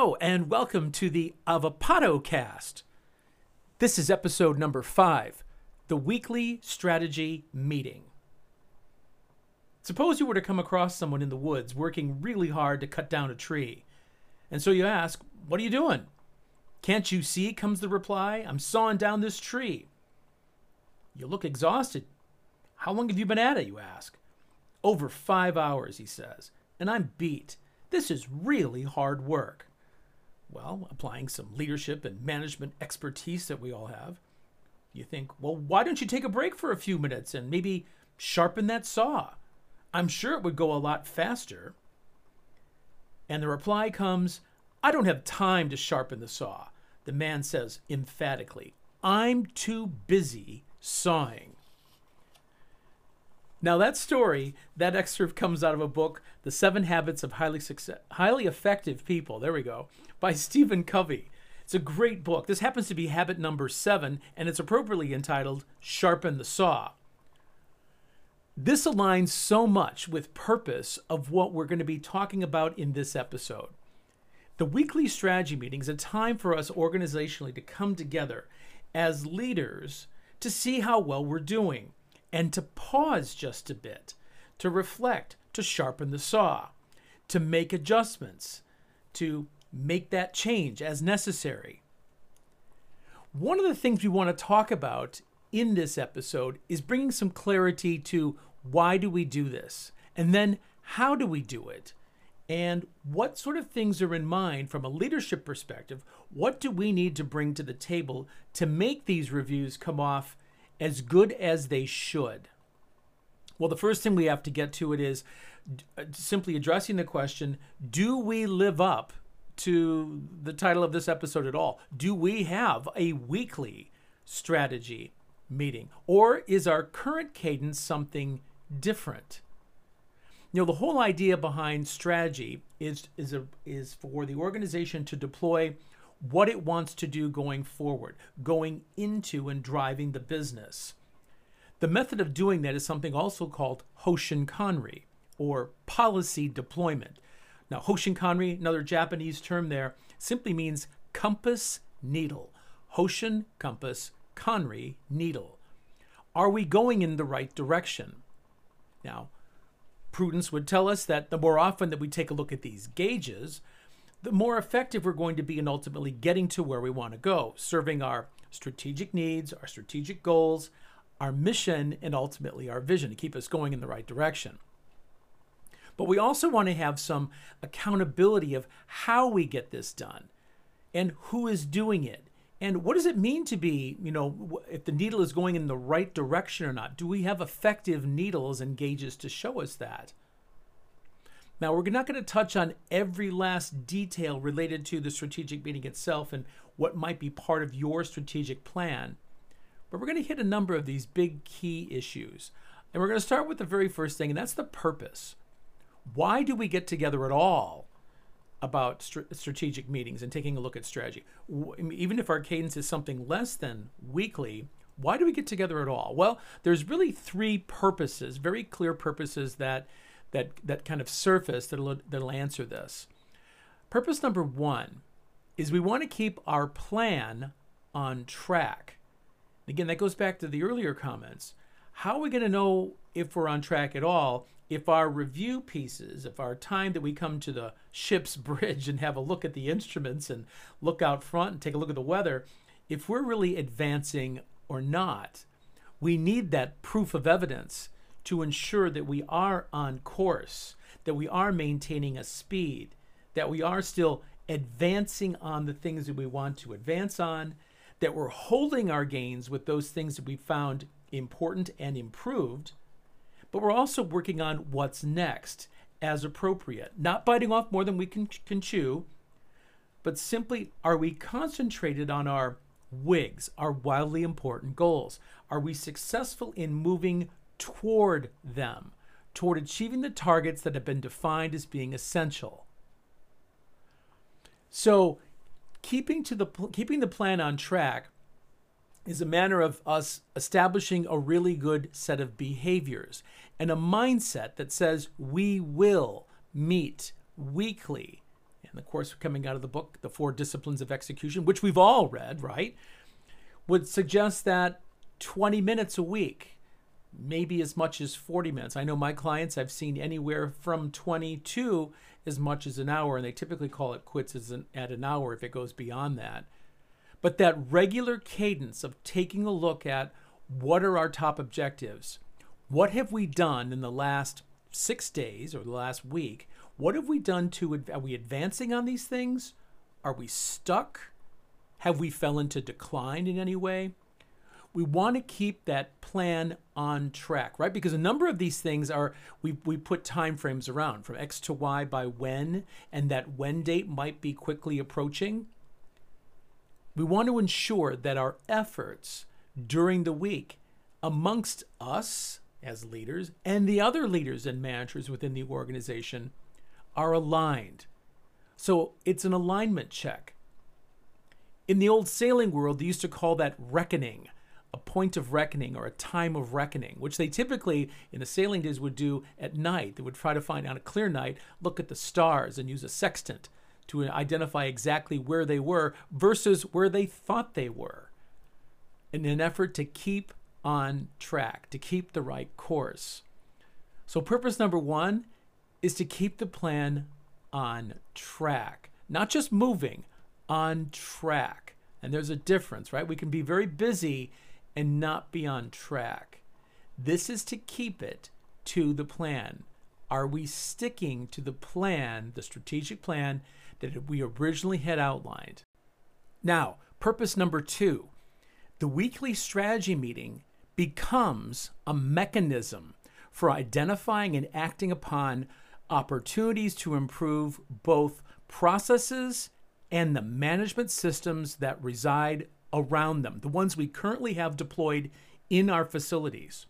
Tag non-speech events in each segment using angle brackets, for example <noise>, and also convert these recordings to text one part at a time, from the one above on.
And welcome to the Avocado Cast. This is episode number five the weekly strategy meeting. Suppose you were to come across someone in the woods working really hard to cut down a tree. And so you ask, What are you doing? Can't you see? comes the reply. I'm sawing down this tree. You look exhausted. How long have you been at it? You ask. Over five hours, he says, and I'm beat. This is really hard work. Well, applying some leadership and management expertise that we all have, you think, well, why don't you take a break for a few minutes and maybe sharpen that saw? I'm sure it would go a lot faster. And the reply comes, I don't have time to sharpen the saw. The man says emphatically, I'm too busy sawing. Now, that story, that excerpt comes out of a book, The Seven Habits of Highly, Success, Highly Effective People, there we go, by <laughs> Stephen Covey. It's a great book. This happens to be habit number seven, and it's appropriately entitled Sharpen the Saw. This aligns so much with purpose of what we're going to be talking about in this episode. The weekly strategy meeting is a time for us organizationally to come together as leaders to see how well we're doing and to pause just a bit, to reflect, to sharpen the saw, to make adjustments, to make that change as necessary. One of the things we want to talk about in this episode is bringing some clarity to why do we do this? And then how do we do it? And what sort of things are in mind from a leadership perspective? What do we need to bring to the table to make these reviews come off as good as they should? Well, the first thing we have to get to it is uh, simply addressing the question do we live up to the title of this episode at all? Do we have a weekly strategy meeting? Or is our current cadence something different? You know, the whole idea behind strategy is, is, a, is for the organization to deploy what it wants to do going forward, going into and driving the business. The method of doing that is something also called Hoshin Kanri, or policy deployment. Now, Hoshin Kanri, another Japanese term there, simply means compass needle. Hoshin, compass, Kanri, needle. Are we going in the right direction? Now, prudence would tell us that the more often that we take a look at these gauges, the more effective we're going to be in ultimately getting to where we want to go, serving our strategic needs, our strategic goals, our mission, and ultimately our vision to keep us going in the right direction. But we also want to have some accountability of how we get this done and who is doing it. And what does it mean to be, you know, if the needle is going in the right direction or not? Do we have effective needles and gauges to show us that? Now, we're not going to touch on every last detail related to the strategic meeting itself and what might be part of your strategic plan. But we're going to hit a number of these big key issues. And we're going to start with the very first thing, and that's the purpose. Why do we get together at all about st- strategic meetings and taking a look at strategy? Even if our cadence is something less than weekly, why do we get together at all? Well, there's really three purposes, very clear purposes that that that kind of surface that'll that'll answer this. Purpose number one is we want to keep our plan on track. Again, that goes back to the earlier comments. How are we going to know if we're on track at all if our review pieces, if our time that we come to the ship's <laughs> bridge and have a look at the instruments and look out front and take a look at the weather, if we're really advancing or not, we need that proof of evidence to ensure that we are on course, that we are maintaining a speed, that we are still advancing on the things that we want to advance on, that we're holding our gains with those things that we found important and improved, but we're also working on what's next as appropriate, not biting off more than we can, can chew, but simply are we concentrated on our WIGs, our wildly important goals? Are we successful in moving toward them, toward achieving the targets that have been defined as being essential? So, keeping to the keeping the plan on track is a manner of us establishing a really good set of behaviors and a mindset that says we will meet weekly and the course coming out of the book, The Four Disciplines of Execution, which we've all read, right, would suggest that 20 minutes a week, maybe as much as 40 minutes. I know my clients I've seen anywhere from 20 to as much as an hour, and they typically call it quits an, at an hour if it goes beyond that. But that regular cadence of taking a look at what are our top objectives? What have we done in the last six days or the last week? What have we done to, are we advancing on these things? Are we stuck? Have we fell into decline in any way? We want to keep that plan on track, right? Because a number of these things are we we put time frames around from X to Y by when, and that when date might be quickly approaching. We want to ensure that our efforts during the week amongst us as leaders and the other leaders and managers within the organization are aligned. So it's an alignment check. In the old sailing world, they used to call that reckoning, point of reckoning or a time of reckoning, which they typically in the sailing days would do at night. They would try to find on a clear night, look at the stars and use a sextant to identify exactly where they were versus where they thought they were in an effort to keep on track, to keep the right course. So, purpose number one is to keep the plan on track, not just moving, on track. And there's a difference, right? We can be very busy and not be on track. This is to keep it to the plan. Are we sticking to the plan, the strategic plan that we originally had outlined? Now, purpose number two the weekly strategy meeting becomes a mechanism for identifying and acting upon opportunities to improve both processes and the management systems that reside around them, the ones we currently have deployed in our facilities.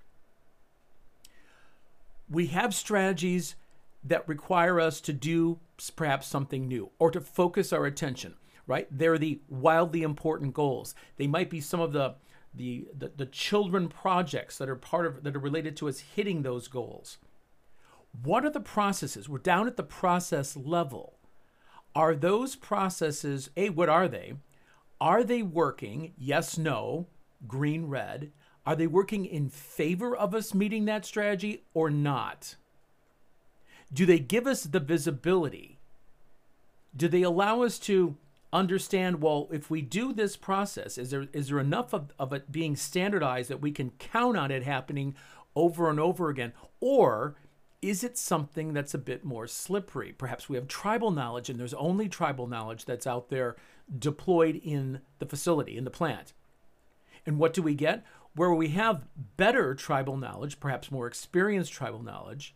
We have strategies that require us to do perhaps something new or to focus our attention right? They're the wildly important goals. They might be some of the the, the, the children projects that are part of that are related to us hitting those goals. What are the processes? We're down at the process level. Are those processes, A, what are they? Are they working? Yes, no, green, red. Are they working in favor of us meeting that strategy or not? Do they give us the visibility? Do they allow us to understand well if we do this process is there is there enough of, of it being standardized that we can count on it happening over and over again or is it something that's a bit more slippery perhaps we have tribal knowledge and there's only tribal knowledge that's out there deployed in the facility in the plant and what do we get where we have better tribal knowledge perhaps more experienced tribal knowledge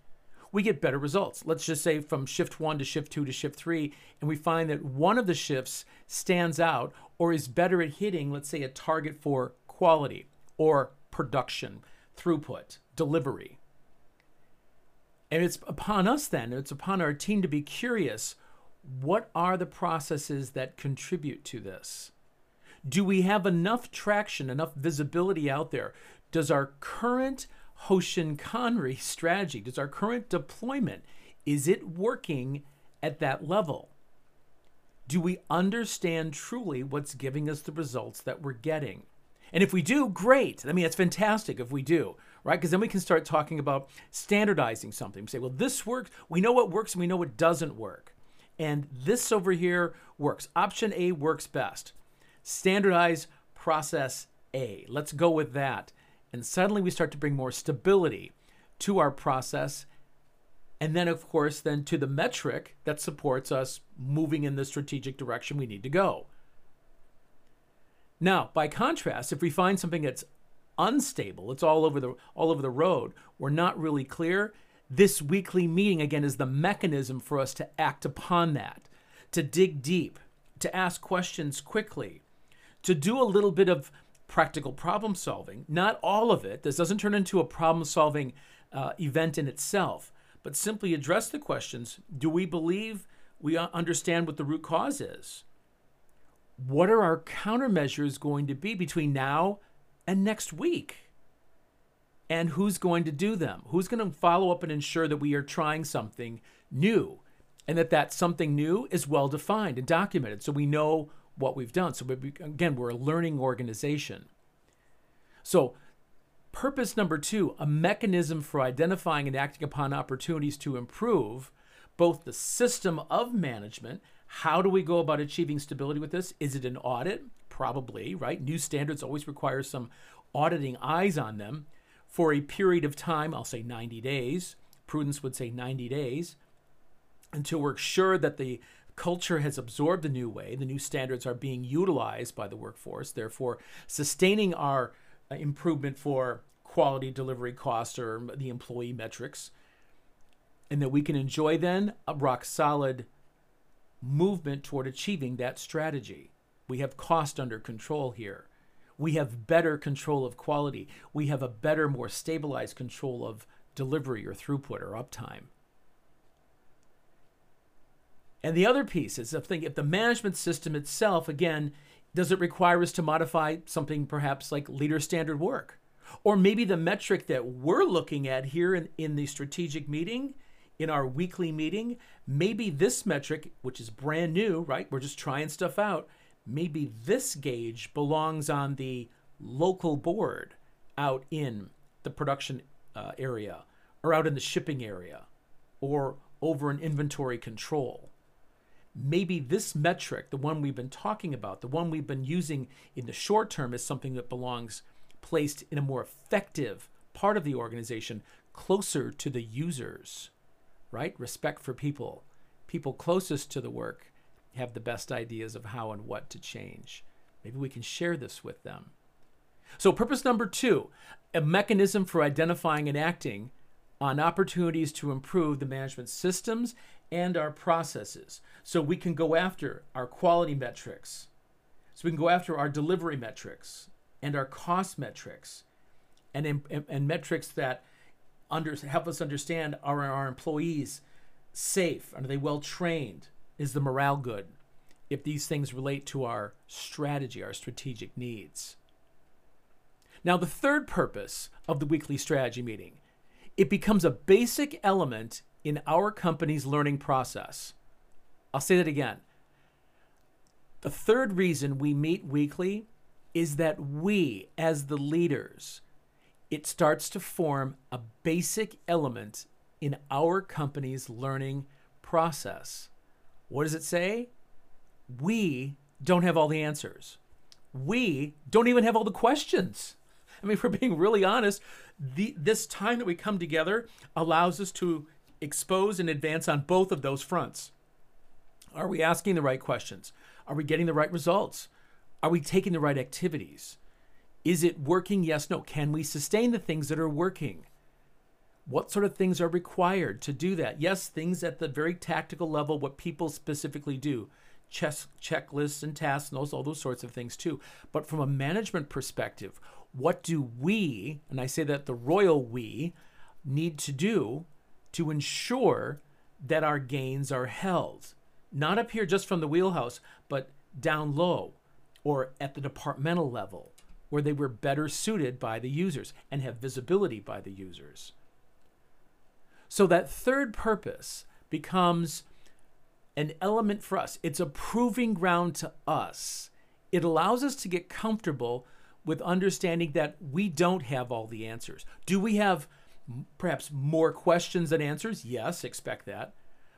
we get better results. Let's just say from shift one to shift two to shift three, and we find that one of the shifts stands out or is better at hitting, let's say, a target for quality or production, throughput, delivery. And it's upon us then, it's upon our team to be curious what are the processes that contribute to this? Do we have enough traction, enough visibility out there? Does our current Hoshin Kanri <laughs> strategy? Does our current deployment is it working at that level? Do we understand truly what's giving us the results that we're getting? And if we do, great. I mean, it's fantastic if we do, right? Because then we can start talking about standardizing something. Say, well, this works. We know what works and we know what doesn't work. And this over here works. Option A works best. Standardize process A. Let's go with that. And suddenly we start to bring more stability to our process. And then, of course, then to the metric that supports us moving in the strategic direction we need to go. Now, by contrast, if we find something that's unstable, it's all over the all over the road, we're not really clear, this weekly meeting again is the mechanism for us to act upon that, to dig deep, to ask questions quickly, to do a little bit of practical problem solving. Not all of it. This doesn't turn into a problem solving uh, event in itself, but simply address the questions Do we believe we understand what the root cause is? What are our countermeasures going to be between now and next week? And who's going to do them? Who's going to follow up and ensure that we are trying something new and that that something new is well defined and documented so we know what we've done. So, again, we're a learning organization. So, purpose number two a mechanism for identifying and acting upon opportunities to improve both the system of management. How do we go about achieving stability with this? Is it an audit? Probably, right? New standards always require some auditing eyes on them for a period of time, I'll say 90 days. Prudence would say 90 days until we're sure that the culture has absorbed the new way, the new standards are being utilized by the workforce, therefore sustaining our uh, improvement for quality, delivery, cost, or the employee metrics, and that we can enjoy then a rock solid movement toward achieving that strategy. We have cost under control here. We have better control of quality. We have a better, more stabilized control of delivery or throughput or uptime. And the other piece is of thinking if the management system itself, again, does it require us to modify something perhaps like leader standard work? Or maybe the metric that we're looking at here in, in the strategic meeting, in our weekly meeting, maybe this metric, which is brand new, right? We're just trying stuff out. Maybe this gauge belongs on the local board out in the production uh, area or out in the shipping area or over an inventory control maybe this metric, the one we've been talking about, the one we've been using in the short term, is something that belongs placed in a more effective part of the organization closer to the users, right? Respect for people. People closest to the work have the best ideas of how and what to change. Maybe we can share this with them. So, purpose number two a mechanism for identifying and acting on opportunities to improve the management systems and our processes. So we can go after our quality metrics. So we can go after our delivery metrics and our cost metrics and, and, and metrics that under, help us understand are our employees safe? Are they well trained? Is the morale good? If these things relate to our strategy, our strategic needs. Now, the third purpose of the weekly strategy meeting, it becomes a basic element in our company's learning process. I'll say that again. The third reason we meet weekly is that we, as the leaders, it starts to form a basic element in our company's learning process. What does it say? We don't have all the answers. We don't even have all the questions. I mean, <laughs> we're being really honest, the, this time that we come together allows us to expose and advance on both of those fronts. Are we asking the right questions? Are we getting the right results? Are we taking the right activities? Is it working? Yes, no. Can we sustain the things that are working? What sort of things are required to do that? Yes, things at the very tactical level, what people specifically do, chess, checklists and tasks, and those, all those sorts of things too. But from a management perspective, what do we, and I say that the royal we, need to do to ensure that our gains are held. Not up here just from the wheelhouse, but down low or at the departmental level where they were better suited by the users and have visibility by the users. So that third purpose becomes an element for us. It's a proving ground to us. It allows us to get comfortable with understanding that we don't have all the answers. Do we have perhaps more questions than answers. Yes, expect that.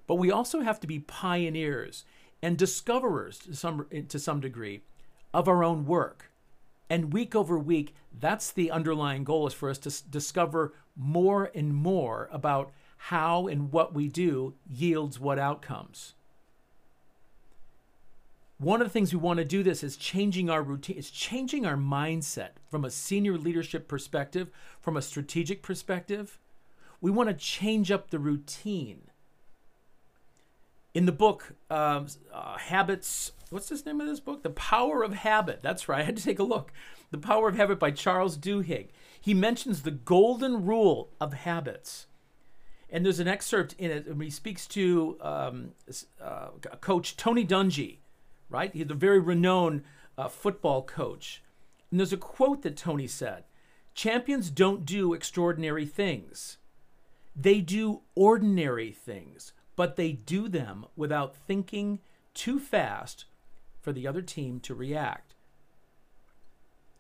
But we also have to be pioneers and discoverers to some, eh, to some degree of our own work. And week over week, that's the underlying goal is for us to discover more and more about how and what we do yields what outcomes. One of the things we want to do this is changing our routine it's changing our mindset from a senior leadership perspective from a strategic perspective. We want to change up the routine. In the book um, uh, habits what's this name of this book? The power of habit. That's right i had to take a look. The power of habit by charles duhigg. He mentions the golden rule of habits and there's an excerpt in it when he speaks to um, uh, coach tony dungy right? He's a very renowned uh, football coach. And there's a quote that Tony said Champions don't do extraordinary things, they do ordinary things but they do them without thinking too fast for the other team to react.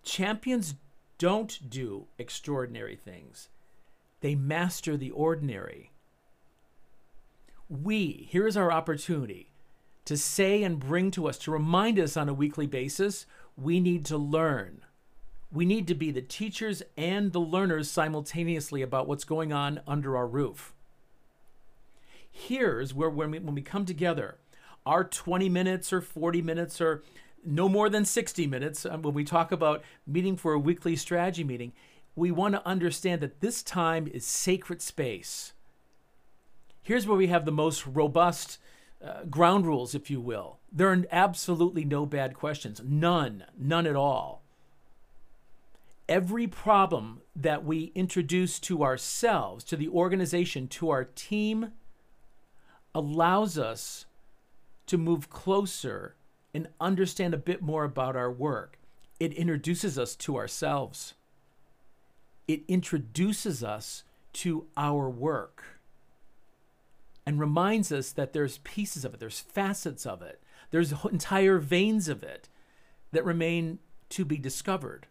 Champions don't do extraordinary things, they master the ordinary. We, here's our opportunity to say and bring to us, to remind us on a weekly basis, we need to learn. We need to be the teachers and the learners simultaneously about what's going on under our roof. Here's where when we, when we come together, our 20 minutes or 40 minutes or no more than 60 minutes, uh, when we talk about meeting for a weekly strategy meeting, we want to understand that this time is sacred space. Here's where we have the most robust uh, ground rules, if you will. There are absolutely no bad questions, none, none at all every problem that we introduce to ourselves, to the organization, to our team, allows us to move closer and understand a bit more about our work. It introduces us to ourselves. It introduces us to our work and reminds us that there's pieces of it, there's facets of it, there's entire veins of it that remain to be discovered.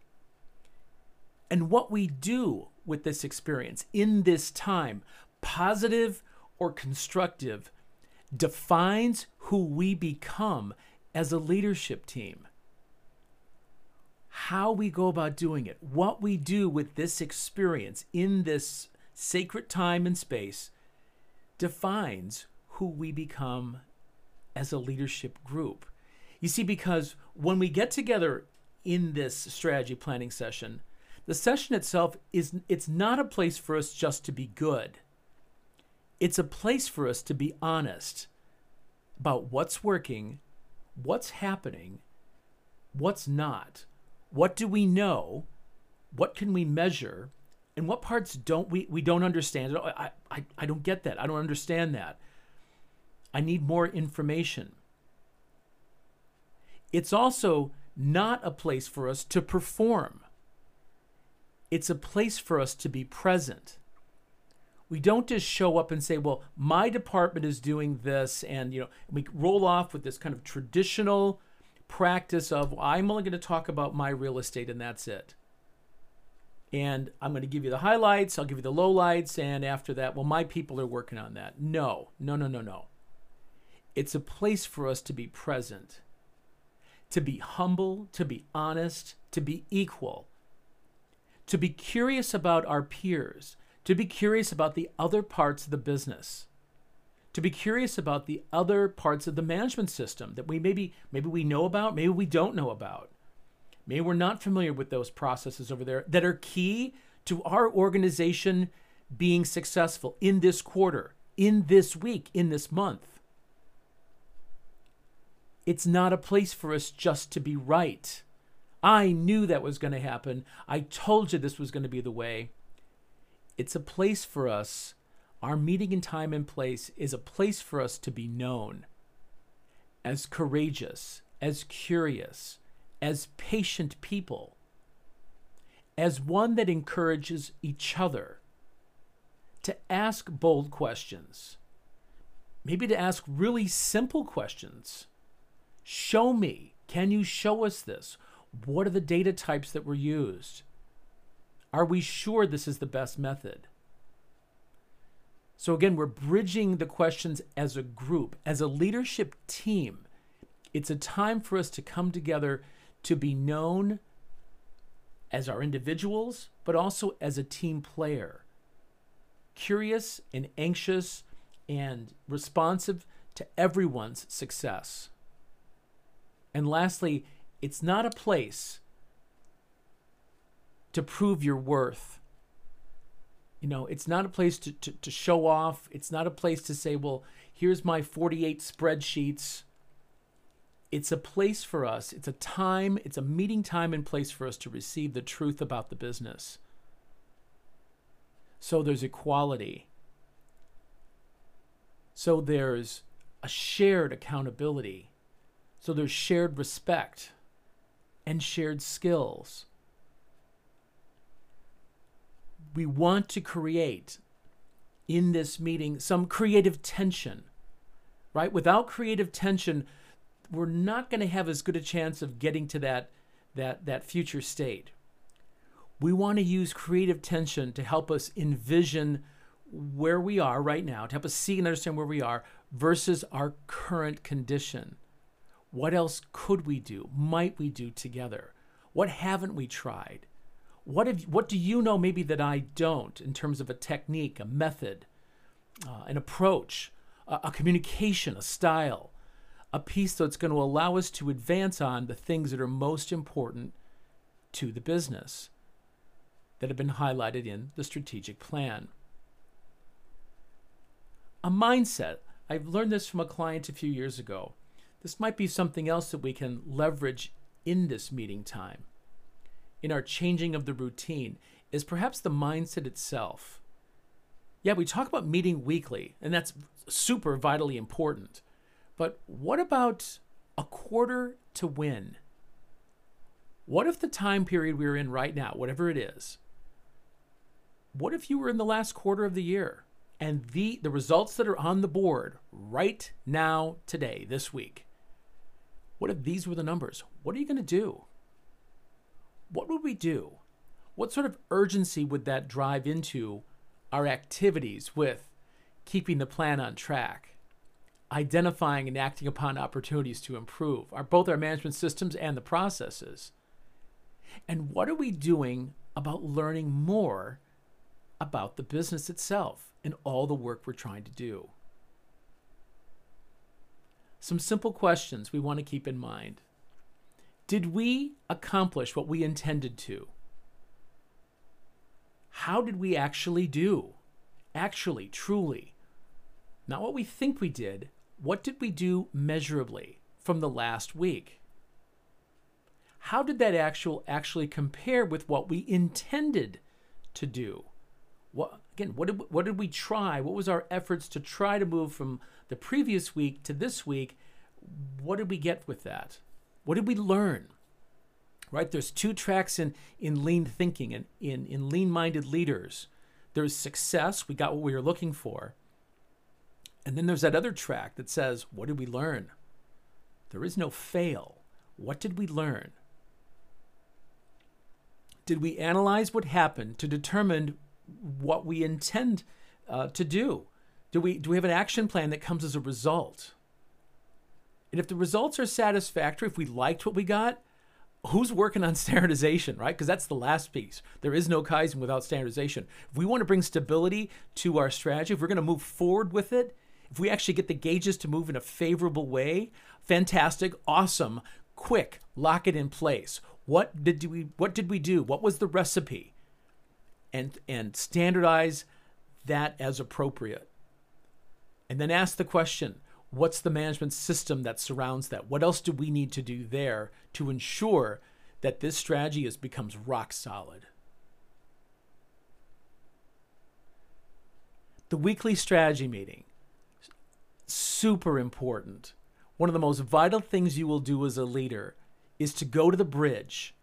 And what we do with this experience in this time, positive or constructive, defines who we become as a leadership team. How we go about doing it, what we do with this experience in this sacred time and space, defines who we become as a leadership group. You see, because when we get together in this strategy planning session, the session itself is it's not a place for us just to be good. It's a place for us to be honest about what's working, what's happening, what's not. What do we know? What can we measure? And what parts don't we we don't understand? I, I, I don't get that. I don't understand that. I need more information. It's also not a place for us to perform it's a place for us to be present. We don't just show up and say, well, my department is doing this, and you know, we roll off with this kind of traditional practice of I'm only going to talk about my real estate and that's it. And I'm going to give you the highlights, I'll give you the lowlights, and after that, well, my people are working on that. No, no, no, no, no. It's a place for us to be present, to be humble, to be honest, to be equal to be curious about our peers, to be curious about the other parts of the business, to be curious about the other parts of the management system that we maybe maybe we know about, maybe we don't know about. Maybe we're not familiar with those processes over there that are key to our organization being successful in this quarter, in this week, in this month. It's not a place for us just to be right. I knew that was going to happen. I told you this was going to be the way. It's a place for us. Our meeting in time and place is a place for us to be known as courageous, as curious, as patient people, as one that encourages each other to ask bold questions, maybe to ask really simple questions. Show me. Can you show us this? What are the data types that were used? Are we sure this is the best method? So, again, we're bridging the questions as a group, as a leadership team. It's a time for us to come together to be known as our individuals, but also as a team player. Curious and anxious and responsive to everyone's success. And lastly, it's not a place to prove your worth. You know, it's not a place to, to, to show off. It's not a place to say, well, here's my 48 spreadsheets. It's a place for us, it's a time, it's a meeting time and place for us to receive the truth about the business. So there's equality. So there's a shared accountability. So there's shared respect and shared skills. We want to create in this meeting some creative tension right? Without creative tension, we're not going to have as good a chance of getting to that, that, that future state. We want to use creative tension to help us envision where we are right now, to help us see and understand where we are versus our current condition. What else could we do? Might we do together? What haven't we tried? What, have, what do you know maybe that I don't in terms of a technique, a method, uh, an approach, a, a communication, a style, a piece that's going to allow us to advance on the things that are most important to the business that have been highlighted in the strategic plan? A mindset. I've learned this from a client a few years ago. This might be something else that we can leverage in this meeting time in our changing of the routine is perhaps the mindset itself. Yeah, we talk about meeting weekly, and that's super vitally important. But what about a quarter to win? What if the time period we're in right now, whatever it is, what if you were in the last quarter of the year and the, the results that are on the board right now, today, this week, what if these were the numbers? What are you going to do? What would we do? What sort of urgency would that drive into our activities with keeping the plan on track, identifying and acting upon opportunities to improve our, both our management systems and the processes? And what are we doing about learning more about the business itself and all the work we're trying to do? Some simple questions we want to keep in mind. Did we accomplish what we intended to? How did we actually do? Actually, truly. Not what we think we did. What did we do measurably from the last week? How did that actual actually compare with what we intended to do? What again, what did what did we try? What was our efforts to try to move from the previous week to this week? What did we get with that? What did we learn? Right? There's two tracks in, in lean thinking and in, in lean minded leaders. There's success, we got what we were looking for. And then there's that other track that says, what did we learn? There is no fail. What did we learn? Did we analyze what happened to determine what we intend uh, to do? Do we, do we have an action plan that comes as a result? And if the results are satisfactory, if we liked what we got, who's working on <laughs> standardization, right? Because that's the last piece. There is no Kaizen without standardization. If we want to bring stability to our strategy, if we're going to move forward with it, if we actually get the gauges to move in a favorable way, fantastic, awesome, quick, lock it in place. What did we what did we do? What was the recipe? And and standardize that as appropriate. And then ask the question, What's the management system that surrounds that? What else do we need to do there to ensure that this strategy is, becomes rock solid? The weekly strategy meeting, super important. One of the most vital things you will do as a leader is to go to the bridge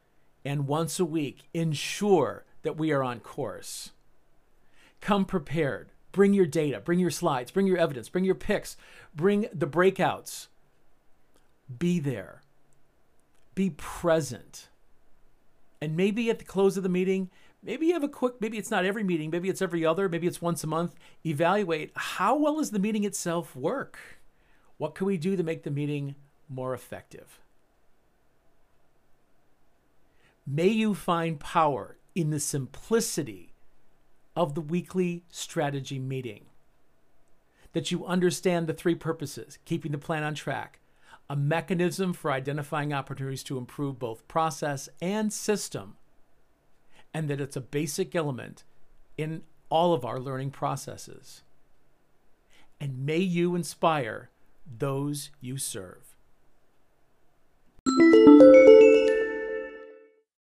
and once a week ensure that we are on course. Come prepared. Bring your data, bring your slides, bring your evidence, bring your picks, bring the breakouts. Be there. Be present. And maybe at the close of the meeting, maybe you have a quick, maybe it's not every meeting, maybe it's every other, maybe it's once a month. Evaluate how well does the meeting itself work? What can we do to make the meeting more effective? May you find power in the simplicity of the weekly strategy meeting. That you understand the three purposes keeping the plan on track, a mechanism for identifying opportunities to improve both process and system, and that it's a basic element in all of our learning processes. And may you inspire those you serve.